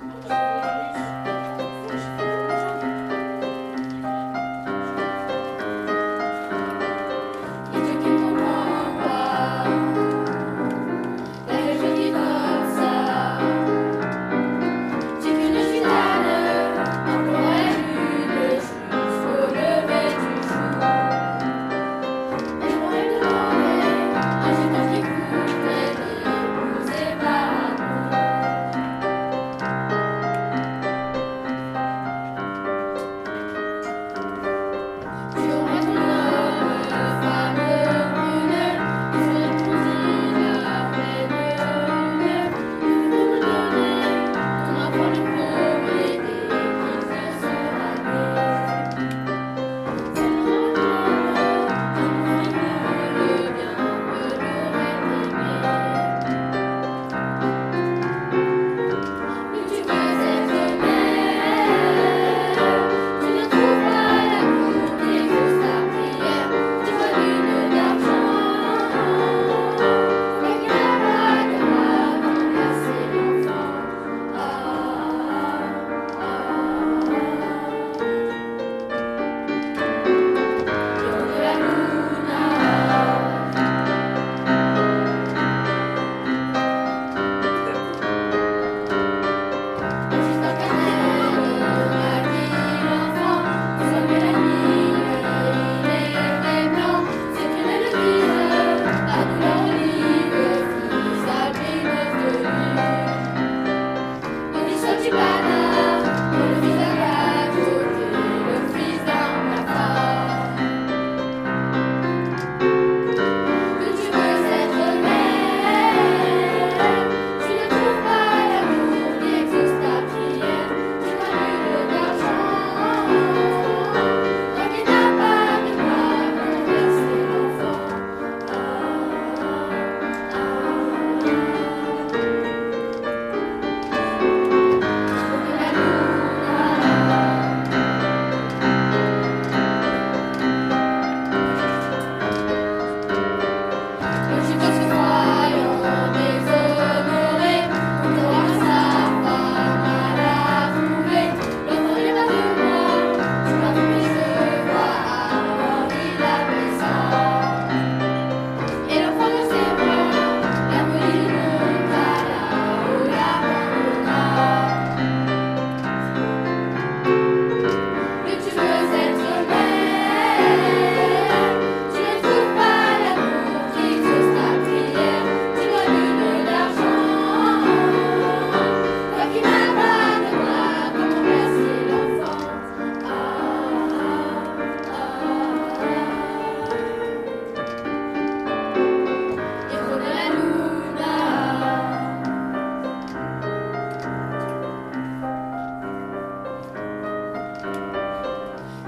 Música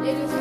It is